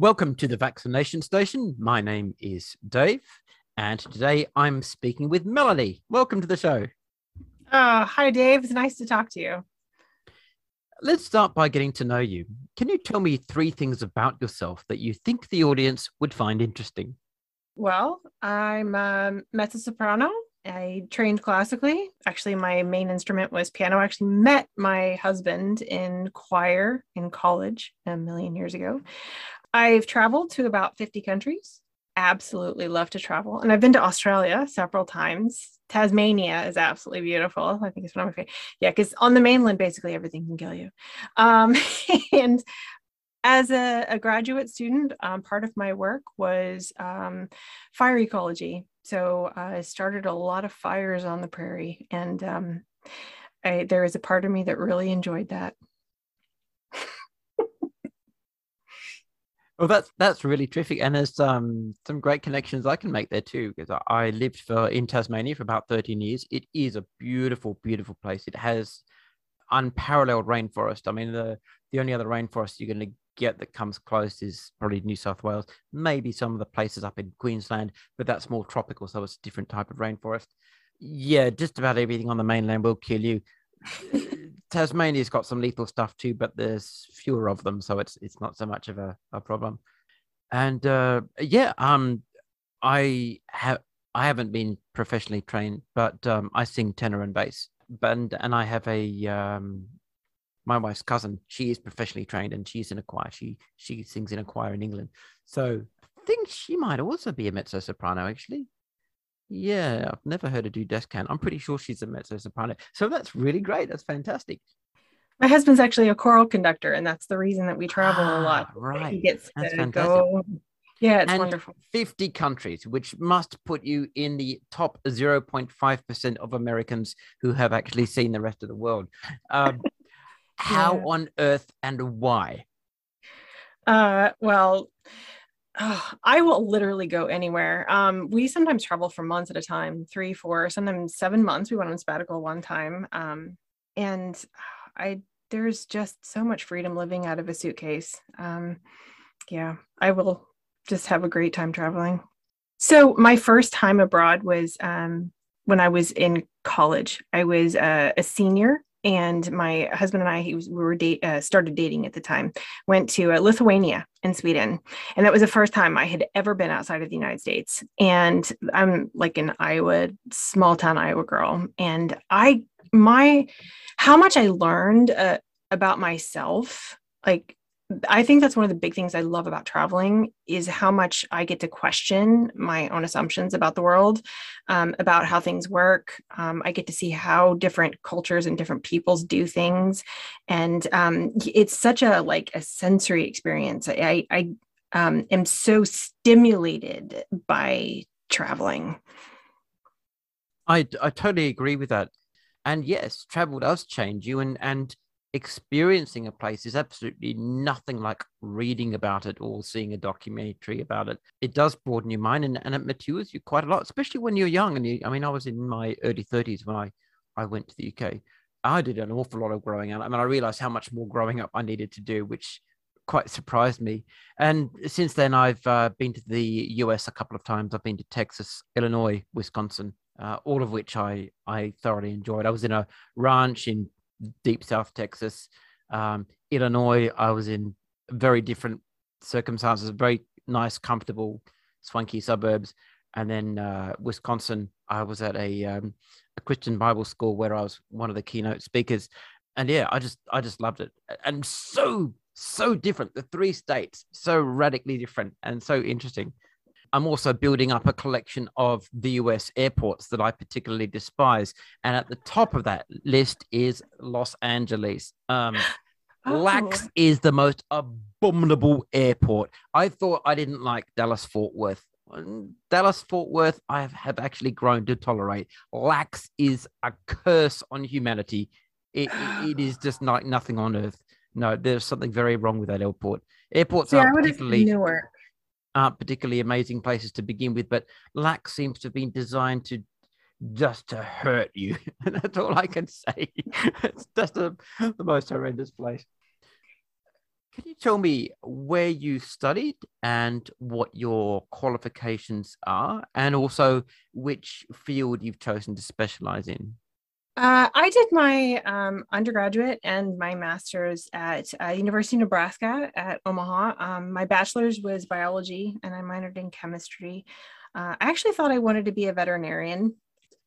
Welcome to the vaccination station. My name is Dave, and today I'm speaking with Melanie. Welcome to the show. Oh, hi, Dave. It's nice to talk to you. Let's start by getting to know you. Can you tell me three things about yourself that you think the audience would find interesting? Well, I'm a mezzo soprano. I trained classically. Actually, my main instrument was piano. I actually met my husband in choir in college a million years ago. I've traveled to about 50 countries. Absolutely love to travel. And I've been to Australia several times. Tasmania is absolutely beautiful. I think it's one of my favorite. Yeah, because on the mainland, basically everything can kill you. Um, and as a, a graduate student, um, part of my work was um, fire ecology. So I started a lot of fires on the prairie, and um, I, there is a part of me that really enjoyed that. Well, that's that's really terrific, and there's um some great connections I can make there too. Because I, lived for in Tasmania for about 13 years. It is a beautiful, beautiful place. It has unparalleled rainforest. I mean, the the only other rainforest you're going to get that comes close is probably New South Wales, maybe some of the places up in Queensland, but that's more tropical, so it's a different type of rainforest. Yeah, just about everything on the mainland will kill you. Tasmania's got some lethal stuff too, but there's fewer of them, so it's it's not so much of a, a problem. And uh, yeah, um, I have I haven't been professionally trained, but um, I sing tenor and bass. But and I have a um, my wife's cousin. She is professionally trained and she's in a choir. She she sings in a choir in England. So I think she might also be a mezzo soprano actually. Yeah, I've never heard her do descant. I'm pretty sure she's a mezzo soprano. So that's really great. That's fantastic. My husband's actually a choral conductor, and that's the reason that we travel ah, a lot. Right. He gets that's to fantastic. go. Yeah, it's and wonderful. 50 countries, which must put you in the top 0.5% of Americans who have actually seen the rest of the world. Um, how Yeah. on earth and why? Uh, well, oh, I will literally go anywhere. Um, we sometimes travel for months at a time, three, four, sometimes seven months. We went on sabbatical one time. Um, and I there's just so much freedom living out of a suitcase. Um, yeah, I will just have a great time traveling. So my first time abroad was um, when I was in college. I was uh, a senior, and my husband and I, he was, we were date, uh, started dating at the time. Went to uh, Lithuania in Sweden, and that was the first time I had ever been outside of the United States. And I'm like an Iowa, small town Iowa girl, and I my how much I learned uh, about myself, like I think that's one of the big things I love about traveling is how much I get to question my own assumptions about the world, um, about how things work. Um, I get to see how different cultures and different peoples do things, and um, it's such a like a sensory experience. I, I um, am so stimulated by traveling. I, I totally agree with that. And yes, travel does change you, and, and experiencing a place is absolutely nothing like reading about it or seeing a documentary about it. It does broaden your mind and, and it matures you quite a lot, especially when you're young. And you, I mean, I was in my early 30s when I, I went to the UK. I did an awful lot of growing up. I mean, I realized how much more growing up I needed to do, which quite surprised me. And since then, I've uh, been to the US a couple of times. I've been to Texas, Illinois, Wisconsin, uh, all of which I, I thoroughly enjoyed. I was in a ranch in deep South Texas. Um, Illinois, I was in very different circumstances, very nice, comfortable, swanky suburbs. And then uh, Wisconsin, I was at a, um, a Christian Bible school where I was one of the keynote speakers. And yeah, I just I just loved it. And so so different. The three states so radically different and so interesting. I'm also building up a collection of the US airports that I particularly despise. And at the top of that list is Los Angeles. Um, Oh. LAX is the most abominable airport. I thought I didn't like Dallas Fort Worth. Dallas Fort Worth, I have, have actually grown to tolerate. LAX is a curse on humanity. It, it, is just like nothing on earth. No, there's something very wrong with that airport. Airports See, would particularly Newark. Aren't particularly amazing places to begin with, but LAX seems to have been designed to just to hurt you. That's all I can say. it's just a, the most horrendous place. Can you tell me where you studied and what your qualifications are, and also which field you've chosen to specialize in? Uh, I did my um, undergraduate and my master's at uh, University of Nebraska at Omaha. Um, my bachelor's was biology, and I minored in chemistry. Uh, I actually thought I wanted to be a veterinarian.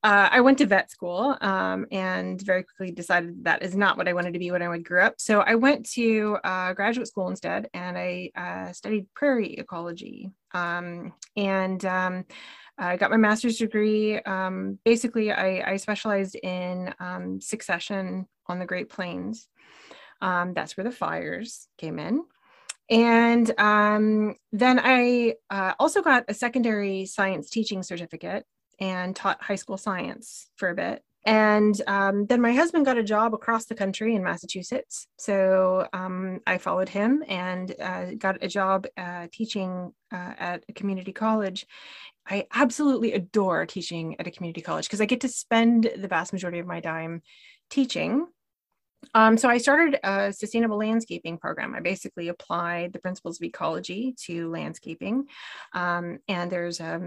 Uh, I went to vet school um, and very quickly decided that is not what I wanted to be when I would grew up. So I went to uh, graduate school instead, and I uh, studied prairie ecology. Um, and um, I got my master's degree. Um, basically, I, I, specialized in um, succession on the Great Plains. Um, that's where the fires came in. And um, then I uh, also got a secondary science teaching certificate and taught high school science for a bit. And um, then my husband got a job across the country in Massachusetts. So um, I followed him and uh, got a job uh, teaching uh, at a community college. I absolutely adore teaching at a community college because I get to spend the vast majority of my time teaching um, so I started a sustainable landscaping program. I basically applied the principles of ecology to landscaping. Um, and there's a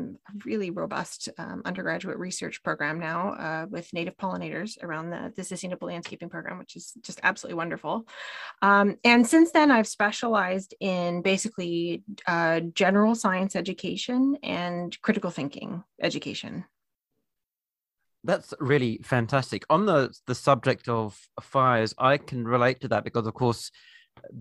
really robust um, undergraduate research program now uh, with native pollinators around the, the, sustainable landscaping program, which is just absolutely wonderful. Um, and since then, I've specialized in basically uh, general science education and critical thinking education that's really fantastic. On the the subject of fires, I can relate to that because, of course,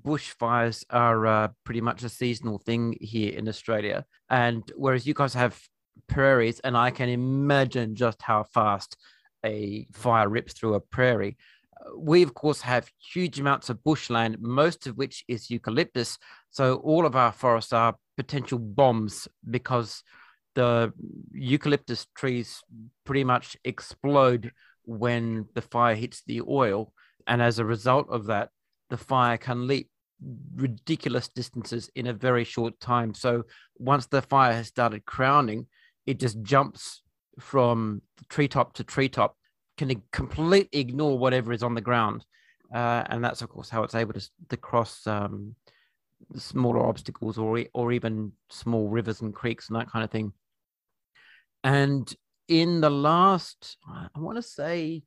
bushfires are uh, pretty much a seasonal thing here in Australia. And whereas you guys have prairies, and I can imagine just how fast a fire rips through a prairie. Uh, we, of course, have huge amounts of bushland, most of which is eucalyptus. So all of our forests are potential bombs because the eucalyptus trees pretty much explode when the fire hits the oil. And as a result of that, the fire can leap ridiculous distances in a very short time. So once the fire has started crowning, it just jumps from treetop to treetop, can completely ignore whatever is on the ground. Uh, and that's, of course, how it's able to, to cross um, smaller obstacles or, or even small rivers and creeks and that kind of thing. And in the last, I want to say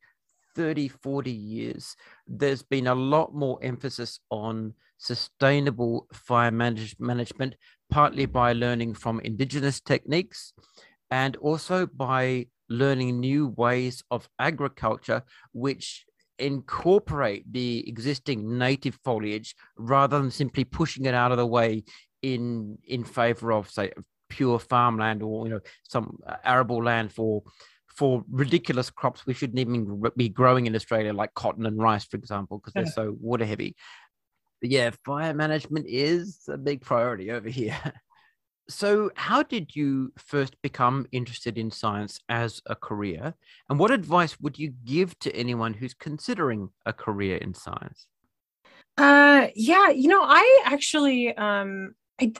30, 40 years, there's been a lot more emphasis on sustainable fire manage- management, partly by learning from indigenous techniques and also by learning new ways of agriculture, which incorporate the existing native foliage rather than simply pushing it out of the way in in favor of say pure farmland or you know some arable land for for ridiculous crops we shouldn't even be growing in Australia, like cotton and rice, for example, because they're so water heavy. But yeah, fire management is a big priority over here. so, how did you first become interested in science as a career? And what advice would you give to anyone who's considering a career in science? Uh, yeah, you know, I actually um, I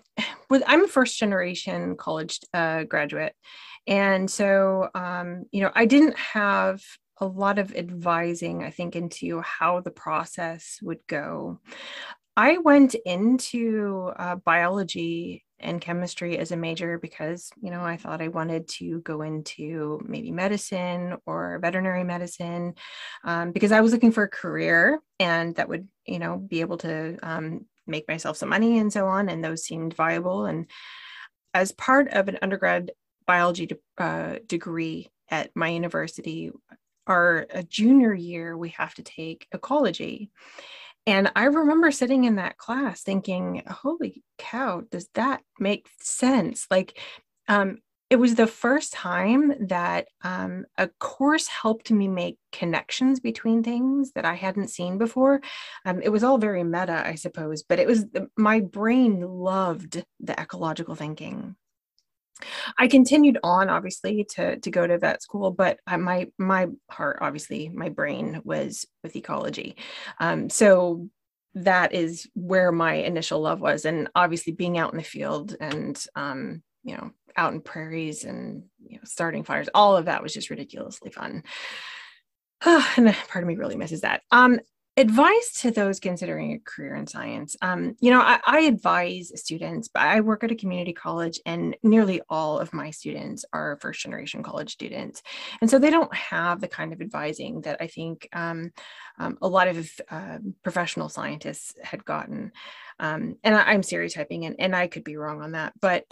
was I'm a first generation college uh, graduate, and so um, you know I didn't have a lot of advising I think into how the process would go. I went into uh, biology and chemistry as a major because you know I thought I wanted to go into maybe medicine or veterinary medicine um, because I was looking for a career and that would you know be able to um, make myself some money and so on. And those seemed viable. And as part of an undergrad biology de- uh, degree at my university, our junior year, we have to take ecology. And I remember sitting in that class thinking, holy cow, does that make sense? Like, um, it was the first time that um, a course helped me make connections between things that I hadn't seen before. Um, it was all very meta, I suppose, but it was my brain loved the ecological thinking. I continued on, obviously, to to go to vet school, but my my heart, obviously, my brain was with ecology. Um, so that is where my initial love was, and obviously being out in the field and um, you know out in prairies and you know starting fires. All of that was just ridiculously fun. And part of me really misses that. Um advice to those considering a career in science. Um, you know I, I, advise students but i work at a community college and nearly all of my students are first generation college students. And so they don't have the kind of advising that i think um, um, a lot of uh, professional scientists had gotten. Um, and I, am stereotyping and, and i could be wrong on that but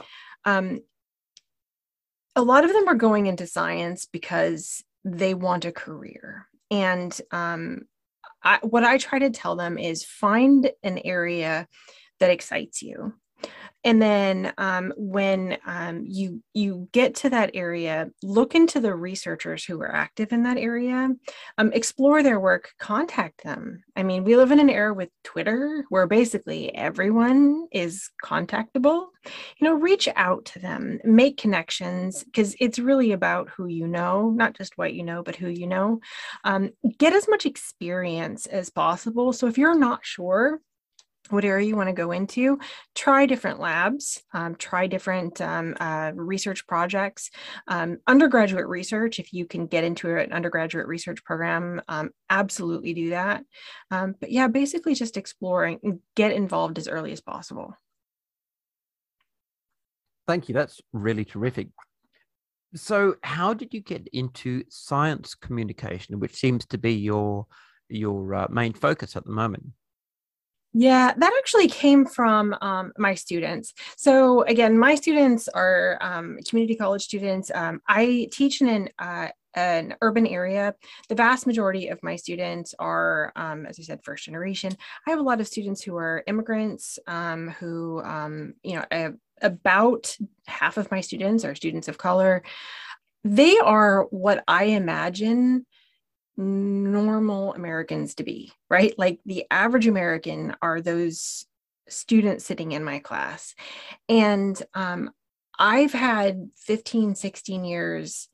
um, a lot of them are going into science because they want a career. And um, I, what I try to tell them is find an area that excites you and then um, when um, you you get to that area look into the researchers who are active in that area. Um, explore their work contact them. I mean we live in an era with twitter where basically everyone is contactable. You know reach out to them make connections because it's really about who you know not just what you know but who you know. Um, get as much experience as possible. So if you're not sure what area you want to go into, try different labs, um, try different um, uh, research projects. Um, undergraduate research, if you can get into an undergraduate research program, um, absolutely do that. Um, but yeah, basically just exploring, get involved as early as possible. Thank you. That's really terrific. So, how did you get into science communication, which seems to be your your uh, main focus at the moment? Yeah, that actually came from um, my students. So again, my students are um, community college students. Um, I teach in an, uh, an urban area. The vast majority of my students are, um, as I said, first generation. I have a lot of students who are immigrants, um, who, um, you know, about half of my students are students of color. They are what I imagine normal Americans to be, right? Like the average American are those students sitting in my class. And um, I've had 15, 16 years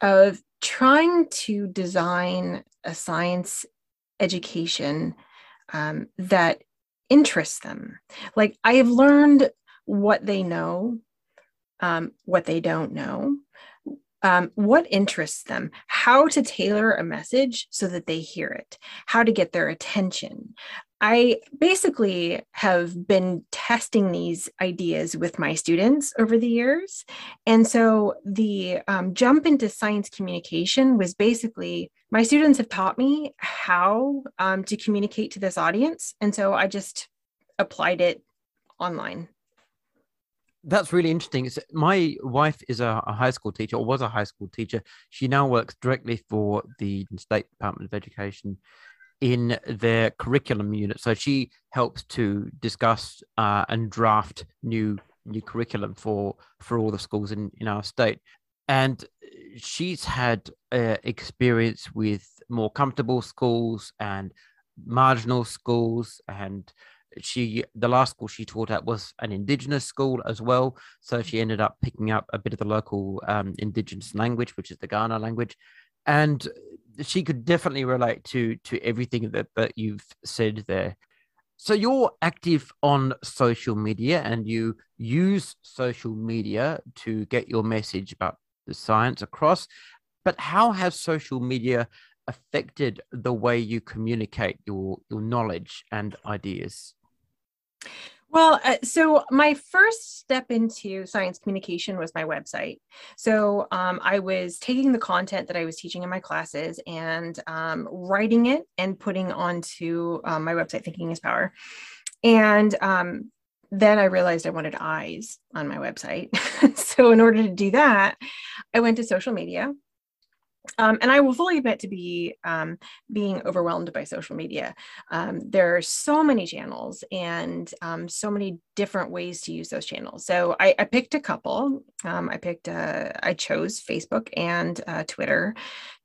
of trying to design a science education um, that interests them. Like I have learned what they know, um, what they don't know, um, what interests them, how to tailor a message so that they hear it, how to get their attention. I basically have been testing these ideas with my students over the years. And so the um, jump into science communication was basically my students have taught me how um, to communicate to this audience. And so I just applied it online that's really interesting. It's, my wife is a, a, high school teacher, or was a high school teacher. She now works directly for the State Department of Education in their curriculum unit. So she helps to discuss uh, and draft new new curriculum for for all the schools in in our state. And she's had uh, experience with more comfortable schools and marginal schools and she the last school she taught at was an indigenous school as well. So she ended up picking up a bit of the local um, indigenous language which is the Kaurna language. And she could definitely relate to to everything that that you've said there. So you're active on social media and you use social media to get your message about the science across. But how has social media affected the way you communicate your your knowledge and ideas well, uh, so my first step into science communication was my website. So um, I was taking the content that I was teaching in my classes and um, writing it and putting onto um, my website, Thinking is Power. And um, then I realized I wanted eyes on my website. so in order to do that, I went to social media um, and I will fully admit to be um, being overwhelmed by social media. Um, there are so many channels and um, so many different ways to use those channels. So I, I picked a couple. Um, I picked, uh, I chose Facebook and uh, Twitter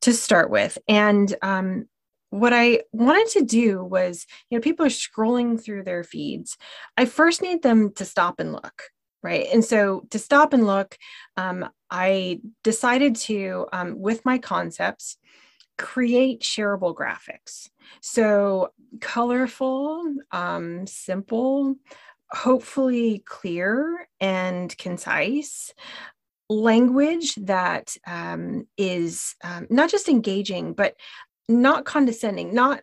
to start with. And um, what I wanted to do was, you know, people are scrolling through their feeds. I first need them to stop and look right? And so to stop and look um, i decided to um, with my concepts create shareable graphics. So colorful um, simple hopefully clear and concise. Language that um, is um, not just engaging, but not condescending, not,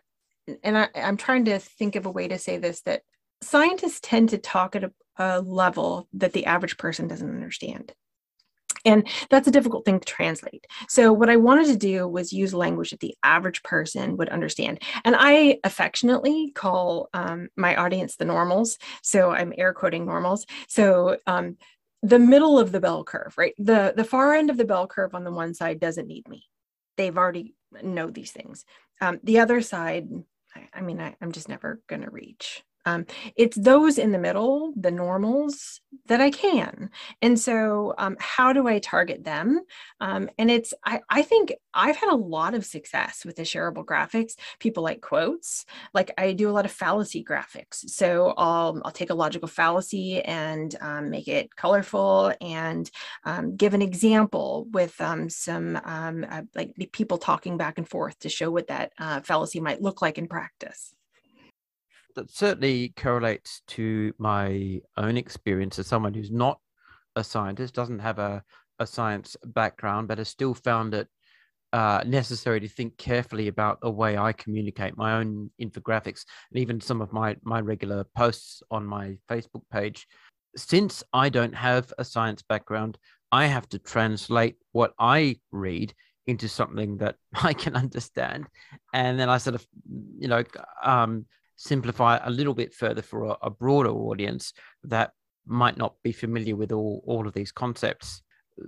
and I, I'm trying to think of a way to say this that scientists tend to talk at a, a level that the average person doesn't understand. And that's a difficult thing to translate. So, what I wanted to do was use language that the average person would understand. And I affectionately call um, my audience the normals. So, I'm air quoting normals. So, um, the middle of the bell curve, right? The, the far end of the bell curve on the one side doesn't need me. They've already know these things. Um, the other side, I, I mean, I, I'm just never going to reach. Um, it's those in the middle, the normals, that I can. And so, um, how do I target them? Um, and it's, I, I think I've had a lot of success with the shareable graphics. People like quotes. Like I do a lot of fallacy graphics. So I'll, I'll take a logical fallacy and um, make it colorful and um, give an example with um, some uh, like people talking back and forth to show what that uh, fallacy might look like in practice that certainly correlates to my own experience as someone who's not a scientist, doesn't have a, a science background, but has still found it uh, necessary to think carefully about the way I communicate my own infographics and even some of my, my regular posts on my Facebook page. Since I don't have a science background, I have to translate what I read into something that I can understand. And then I sort of, you know, um, simplify a little bit further for a, a broader audience that might not be familiar with all, all of these concepts.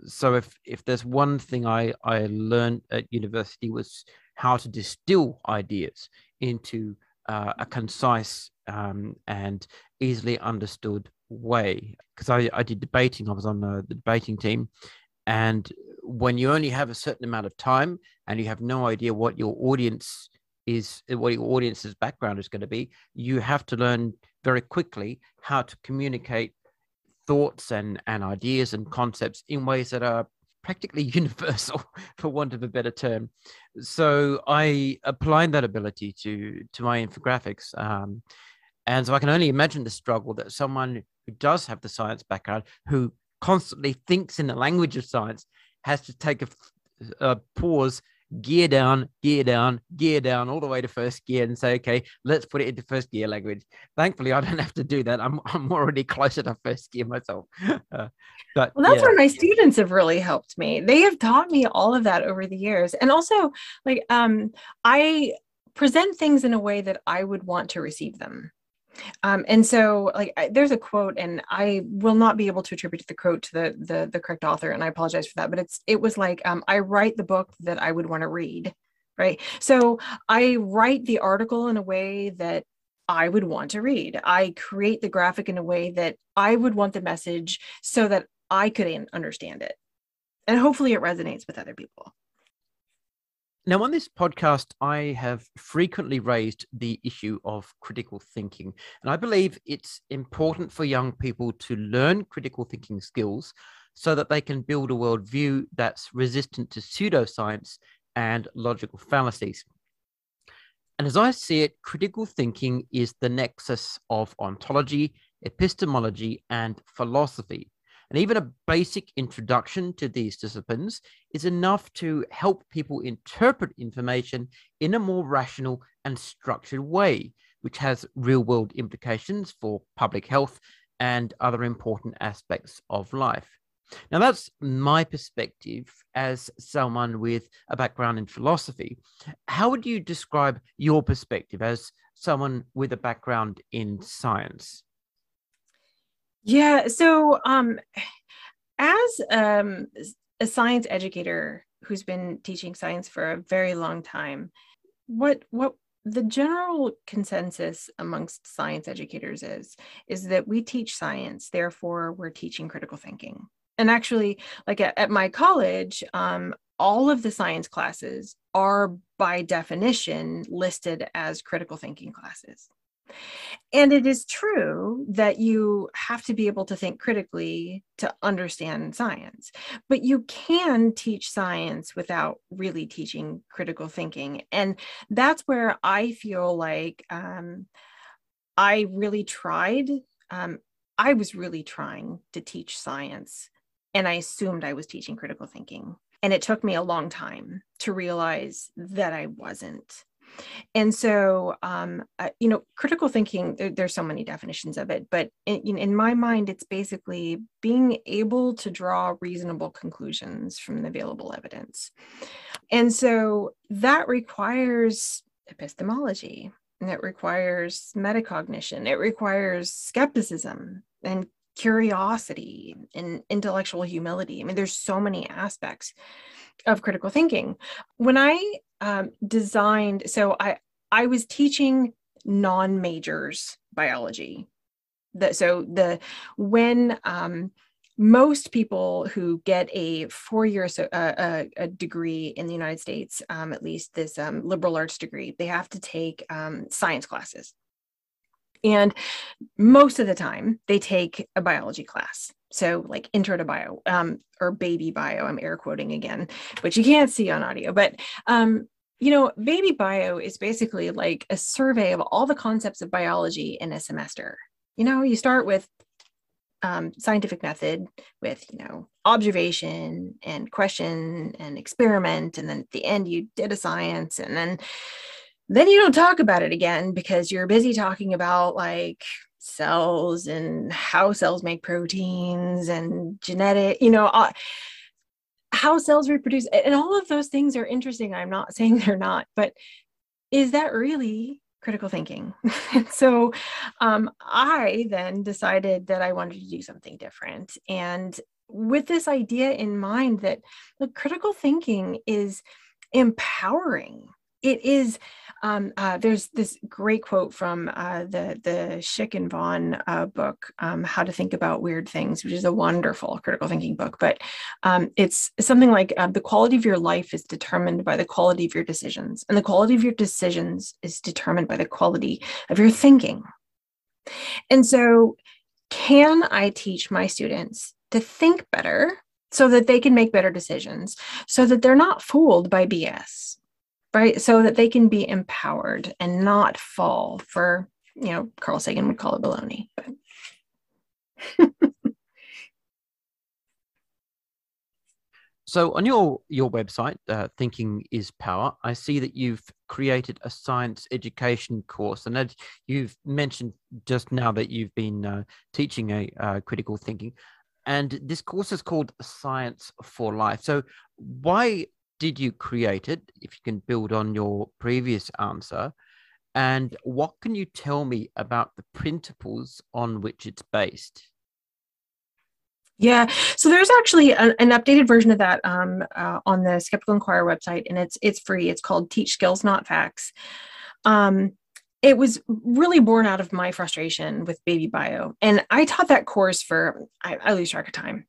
So if if there's one thing I, I learned at university was how to distill ideas into uh, a concise um, and easily understood way. Because I, I did debating, I was on the, the debating team, and when you only have a certain amount of time and you have no idea what your audience is what your audience's background is going to be, you have to learn very quickly how to communicate thoughts and, and ideas and concepts in ways that are practically universal, for want of a better term. So I applied that ability to to my infographics. Um, and so I can only imagine the struggle that someone who does have the science background, who constantly thinks in the language of science, has to take a, a pause gear down, gear down, gear down, all the way to first gear and say, okay, let's put it into first gear language. Thankfully, I don't have to do that. I'm, I'm already closer to first gear myself. Uh, but well, that's yeah. where my students have really helped me. They have taught me all of that over the years. And also, like, um, I present things in a way that I would want to receive them. Um, and so like I, there's a quote and I will not be able to attribute the quote to the, the, the correct author. And I apologize for that, but it's, it was like, um, I write the book that I would want to read. Right. So I write the article in a way that I would want to read. I create the graphic in a way that I would want the message so that I could understand it. And hopefully it resonates with other people. Now, on this podcast, I have frequently raised the issue of critical thinking. And I believe it's important for young people to learn critical thinking skills so that they can build a worldview that's resistant to pseudoscience and logical fallacies. And as I see it, critical thinking is the nexus of ontology, epistemology, and philosophy. And even a basic introduction to these disciplines is enough to help people interpret information in a more rational and structured way, which has real world implications for public health and other important aspects of life. Now, that's my perspective as someone with a background in philosophy. How would you describe your perspective as someone with a background in science? Yeah. So, um, as um, a science educator who's been teaching science for a very long time, what what the general consensus amongst science educators is is that we teach science, therefore we're teaching critical thinking. And actually, like at, at my college, um, all of the science classes are by definition listed as critical thinking classes. And it is true that you have to be able to think critically to understand science, but you can teach science without really teaching critical thinking. And that's where I feel like um, I really tried um, I was really trying to teach science and I assumed I was teaching critical thinking. And it took me a long time to realize that I wasn't. And so, um, uh, you know, critical thinking, there, there's so many definitions of it, but in, in my mind, it's basically being able to draw reasonable conclusions from the available evidence. And so that requires epistemology, and it requires metacognition, it requires skepticism and curiosity and intellectual humility. I mean, there's so many aspects of critical thinking. When I um, designed, so I I was teaching non-majors biology. That so the when um, most people who get a four-year so, uh, a, a, degree in the United States, um, at least this um, liberal arts degree, they have to take um, science classes. And most of the time, they take a biology class. So, like intro to bio um, or baby bio, I'm air quoting again, which you can't see on audio. But, um, you know, baby bio is basically like a survey of all the concepts of biology in a semester. You know, you start with um, scientific method with you know observation and question and experiment and then at the end you did a science and then then you don't talk about it again because you're busy talking about like cells and how cells make proteins and genetic, you know, uh, how cells reproduce. And all of those things are interesting. I'm not saying they're not, but is that really critical thinking? so um, I then decided that I wanted to do something different. And with this idea in mind that the critical thinking is empowering it is um, uh, there's this great quote from uh, the the Schick and Vaughn uh, book, um, How to Think About Weird Things, which is a wonderful critical thinking book. But um, it's something like uh, the quality of your life is determined by the quality of your decisions, and the quality of your decisions is determined by the quality of your thinking. And so, can I teach my students to think better so that they can make better decisions, so that they're not fooled by BS? Right? So that they can be empowered and not fall for, you know, Carl Sagan would call it baloney. But so on your your website, uh, Thinking is Power, I see that you've created a science education course, and that you've mentioned just now that you've been uh, teaching a uh, critical thinking, and this course is called Science for Life. So why did you create it? If you can build on your previous answer. And what can you tell me about the principles on which it's based? Yeah, so there's actually a, an updated version of that um, uh, on the Skeptical Inquirer website, and it's it's free. It's called Teach Skills Not Facts. Um, it was really born out of my frustration with baby bio, and I taught that course for I, I lose track of time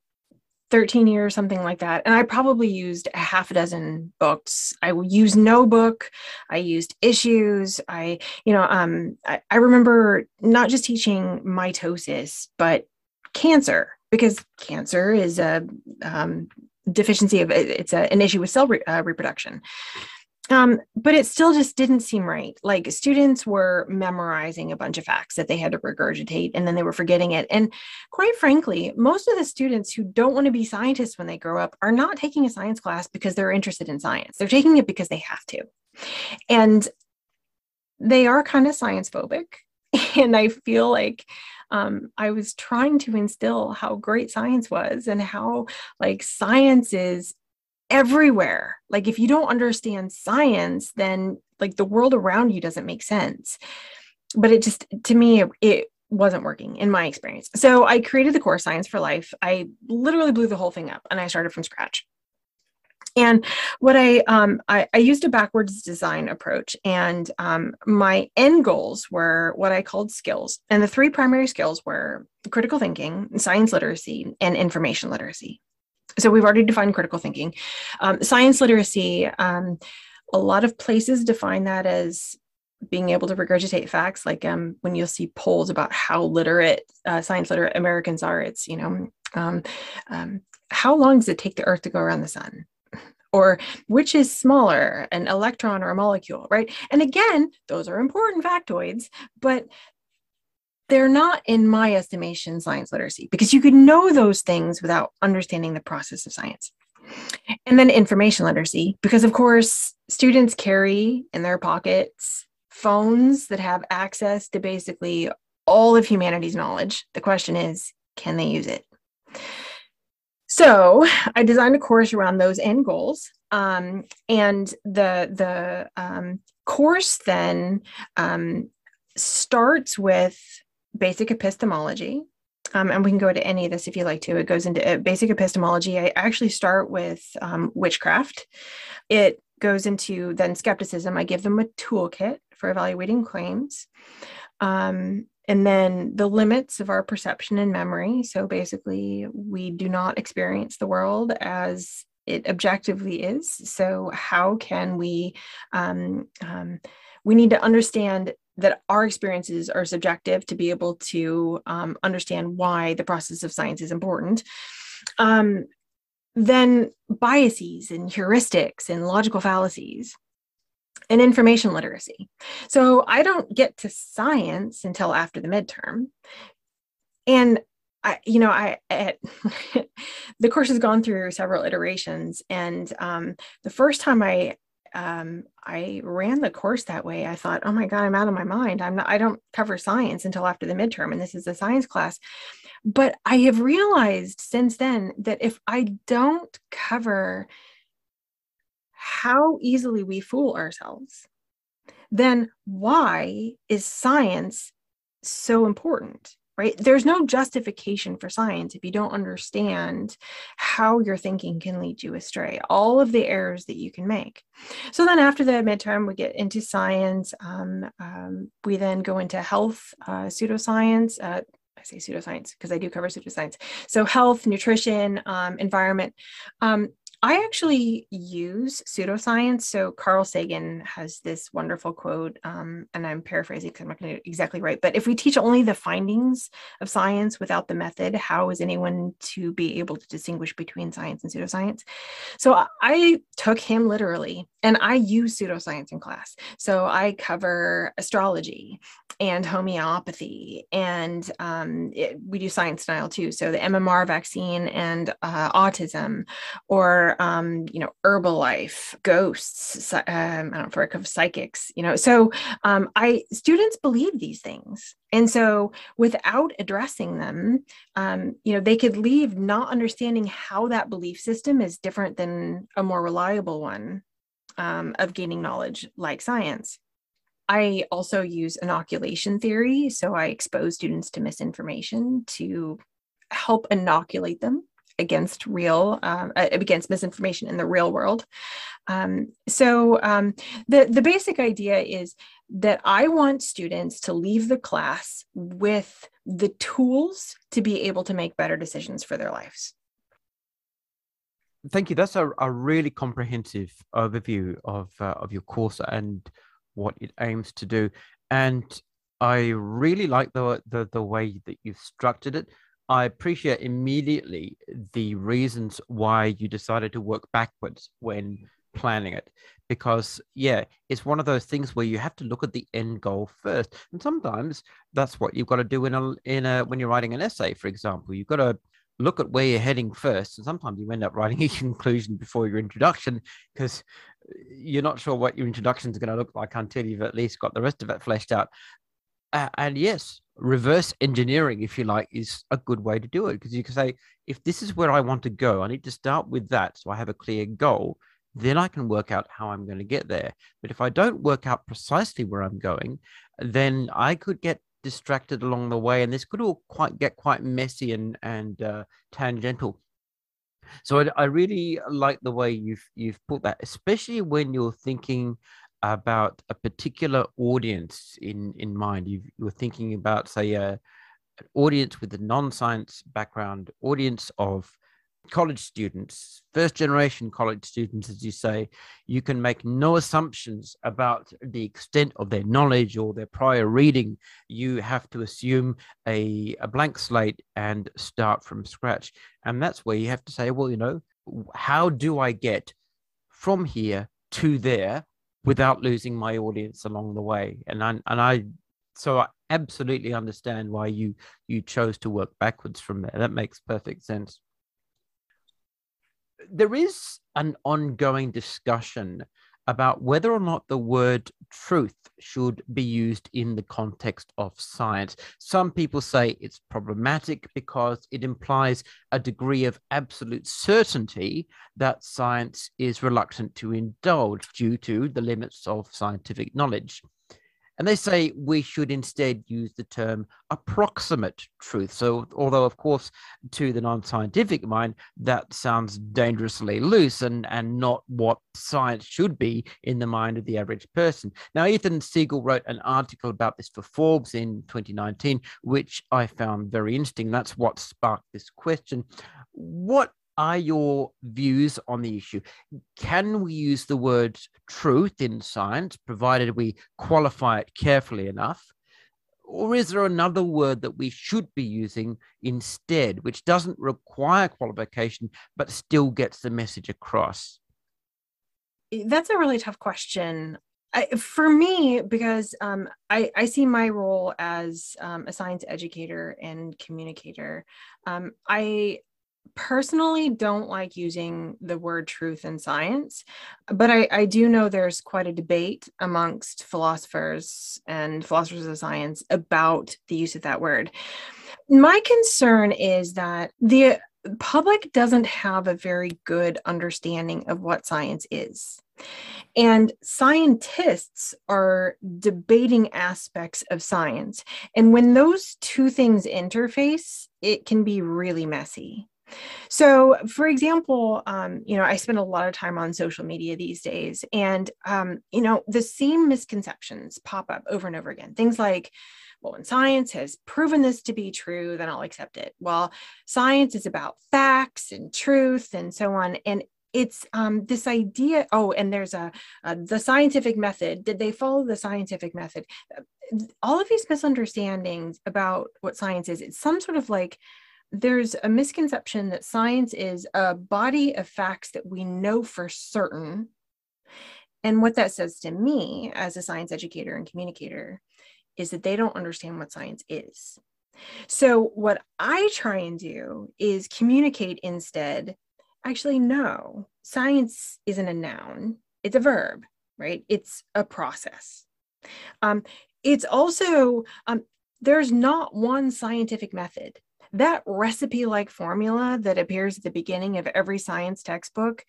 13 years, something like that. And I probably used a half a dozen books. I used no book. I used issues. I, you know, um, I, I remember not just teaching mitosis, but cancer, because cancer is a um, deficiency of it's a, an issue with cell re- uh, reproduction. Um, but it still just didn't seem right. Like students were memorizing a bunch of facts that they had to regurgitate and then they were forgetting it. And quite frankly, most of the students who don't want to be scientists when they grow up are not taking a science class because they're interested in science. They're taking it because they have to. And they are kind of science phobic. And I feel like um, I was trying to instill how great science was and how like science is everywhere. Like if you don't understand science, then like the world around you doesn't make sense. But it just to me it wasn't working in my experience. So I created the course Science for Life. I literally blew the whole thing up and I started from scratch. And what I, um, I, I used a backwards design approach, and um, my end goals were what I called skills. And the three primary skills were critical thinking, science literacy, and information literacy so we've already defined critical thinking. Um, science literacy, um, a lot of places define that as being able to regurgitate facts. Like um, when you'll see polls about how literate, uh, science literate Americans are, it's, you know, um, um, how long does it take the Earth to go around the sun? Or which is smaller, an electron or a molecule, right? And again, those are important factoids, but they're not, in my estimation, science literacy because you could know those things without understanding the process of science. And then information literacy, because of course, students carry in their pockets phones that have access to basically all of humanity's knowledge. The question is, can they use it? So I designed a course around those end goals. Um, and the the um, course then um, starts with basic epistemology. Um, and we can go to any of this if you like to. It goes into uh, basic epistemology. I actually start with um, witchcraft. It goes into then skepticism. I give them a toolkit for evaluating claims. Um, and then the limits of our perception and memory. So basically, we do not experience the world as it objectively is. So, how can we? Um, um, we need to understand that our experiences are subjective to be able to um, understand why the process of science is important. Um, then biases and heuristics and logical fallacies and information literacy. So I don't get to science until after the midterm. And I, you know, I, at, the course has gone through several iterations. And um, the first time I um, I ran the course that way. I thought, oh my God, I'm out of my mind. I'm not, I don't cover science until after the midterm, and this is a science class. But I have realized since then that if I don't cover how easily we fool ourselves, then why is science so important? Right? There's no justification for science if you don't understand how your thinking can lead you astray, all of the errors that you can make. So then after the midterm, we get into science. Um, um, we then go into health, uh, pseudoscience. Uh, I say pseudoscience because I do cover pseudoscience. So health, nutrition, um, environment. I actually use pseudoscience. So Carl Sagan has this wonderful quote, um, and I'm paraphrasing because I'm not going to exactly right. But if we teach only the findings of science without the method, how is anyone to be able to distinguish between science and pseudoscience? So I took him literally, and I use pseudoscience in class. So I cover astrology and homeopathy, and um, it, we do science denial too. So the MMR vaccine and uh, autism, or um, you know herbalife ghosts um, i don't know for of psychics you know so um, i students believe these things and so without addressing them um, you know they could leave not understanding how that belief system is different than a more reliable one um, of gaining knowledge like science I also use inoculation theory. So I expose students to misinformation to help inoculate them against real um, uh, against misinformation in the real world. Um, so um, the the basic idea is that I want students to leave the class with the tools to be able to make better decisions for their lives. Thank you. That's a, a really comprehensive overview of uh, of your course and what it aims to do. And I really like the, the the way that you've structured it I appreciate immediately the reasons why you decided to work backwards when planning it because yeah it's one of those things where you have to look at the end goal first and sometimes that's what you've got to do in a in a when you're writing an essay for example you've got to look at where you're heading first and sometimes you end up writing a conclusion before your introduction because you're not sure what your introduction is going to look like until you've at least got the rest of it fleshed out uh, and yes reverse engineering, if you like, is a good way to do it because you can say, if this is where I want to go, I need to start with that. So I have a clear goal. Then I can work out how I'm going to get there. But if I don't work out precisely where I'm going, then I could get distracted along the way, and this could all quite get quite messy and and uh, tangential. So I, I really like the way you've you've put that, especially when you're thinking about a particular audience in in mind you you're thinking about say a, an audience with a non-science background audience of college students first generation college students as you say you can make no assumptions about the extent of their knowledge or their prior reading you have to assume a, a blank slate and start from scratch and that's where you have to say well you know how do i get from here to there without losing my audience along the way. And I, and I, so I absolutely understand why you you chose to work backwards from there. That makes perfect sense. There is an ongoing discussion about whether or not the word truth should be used in the context of science. Some people say it's problematic because it implies a degree of absolute certainty that science is reluctant to indulge due to the limits of scientific knowledge. And they say we should instead use the term approximate truth. So, although, of course, to the non scientific mind, that sounds dangerously loose and, and not what science should be in the mind of the average person. Now, Ethan Siegel wrote an article about this for Forbes in 2019, which I found very interesting. That's what sparked this question. What are your views on the issue? Can we use the word truth in science, provided we qualify it carefully enough? Or is there another word that we should be using instead, which doesn't require qualification, but still gets the message across? That's a really tough question. I, for me, because um, I, I, see my role as um, a science educator and communicator, um, I personally don't like using the word truth in science, but I, I, do know there's quite a debate amongst philosophers and philosophers of science about the use of that word. My concern is that the public doesn't have a very good understanding of what science is. And scientists are debating aspects of science. And when those two things interface, it can be really messy. So, for example, um, you know, I spend a lot of time on social media these days, and um, you know, the same misconceptions pop up over and over again. Things like, well, when science has proven this to be true, then I'll accept it. Well, science is about facts and truth and so on. And it's um, this idea oh and there's a, a, the scientific method did they follow the scientific method all of these misunderstandings about what science is it's some sort of like there's a misconception that science is a body of facts that we know for certain. And what that says to me as a science educator and communicator is that they don't understand what science is. So, what I try and do is communicate instead actually, no, science isn't a noun, it's a verb, right? It's a process. Um, it's also, um, there's not one scientific method that recipe like formula that appears at the beginning of every science textbook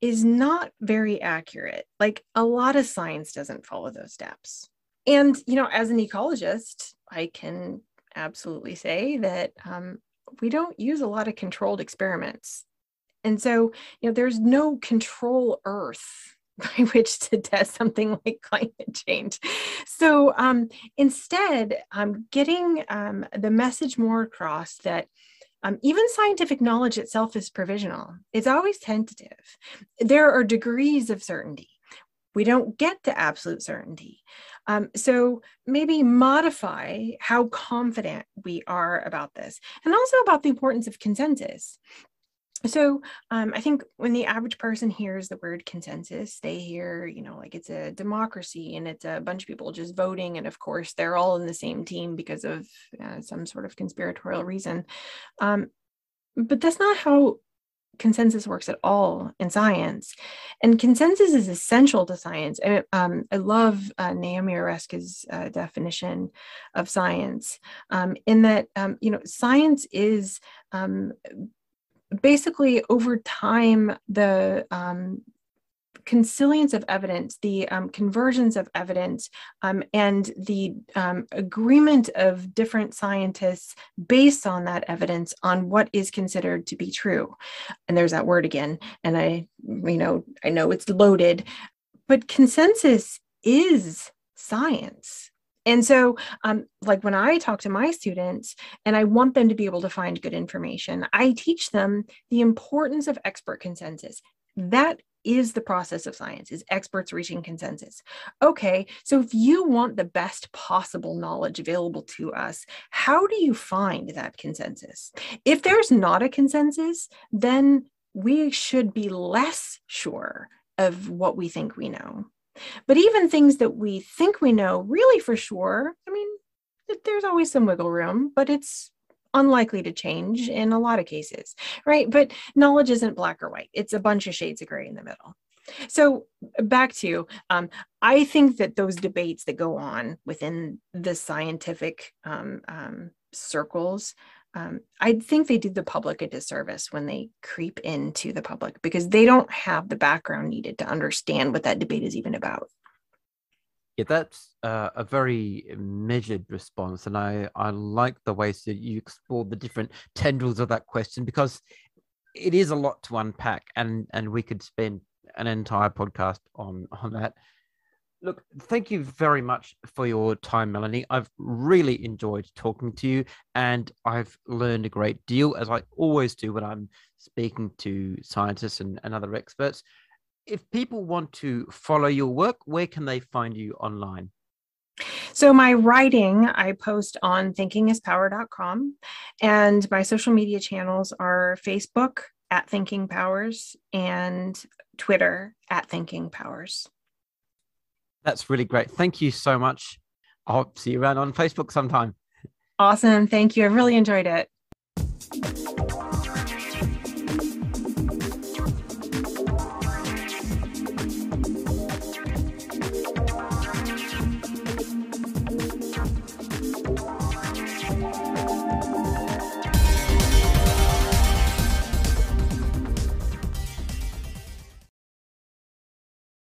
is not very accurate. Like a lot of science doesn't follow those steps. And, you know, as an ecologist, I can absolutely say that um, we don't use a lot of controlled experiments. And so, you know, there's no control Earth by which to test something like climate change. So um, instead, I'm getting um, the message more across that um, even scientific knowledge itself is provisional. It's always tentative. There are degrees of certainty. We don't get to absolute certainty. Um, so maybe modify how confident we are about this and also about the importance of consensus so um, i think when the average person hears the word consensus they hear you know like it's a democracy and it's a bunch of people just voting and of course they're all in the same team because of uh, some sort of conspiratorial reason. Um, but that's not how consensus works at all in science. And consensus is essential to science. I, um, I love uh, naomi oreskes uh, definition of science um, in that um, you know science is um, basically over time the um, consilience of evidence, the um, convergence of evidence, um, and the um, agreement of different scientists based on that evidence on what is considered to be true. And there's that word again. And I, you know, I know it's loaded, but consensus is science. And so, um, like when I talk to my students and I want them to be able to find good information, I teach them the importance of expert consensus. That is the process of science is experts reaching consensus. Okay so if you want the best possible knowledge available to us how do you find that consensus? If there's not a consensus then we should be less sure of what we think we know But even things that we think we know really for sure, I mean, there's always some wiggle room, but it's unlikely to change in a lot of cases, right? But knowledge isn't black or white, it's a bunch of shades of gray in the middle. So back to, um, I think that those debates that go on within the scientific um, um, circles, um, I think they do the public a disservice when they creep into the public because they don't have the background needed to understand what that debate is even about. Yeah, that's uh, a very measured response, and I I like the ways that you explore the different tendrils of that question because it is a lot to unpack, and and we could spend an entire podcast on on that. Look, thank you very much for your time, Melanie. I've really enjoyed talking to you, and I've learned a great deal, as I always do when I'm speaking to scientists and, and other experts. If people want to follow your work, where can they find you online? So, my writing I post on thinkingispower.com, and my social media channels are Facebook at Thinking Powers and Twitter at Thinking Powers. That's really great. Thank you so much. I'll see you around on Facebook sometime. Awesome. Thank you. I really enjoyed it.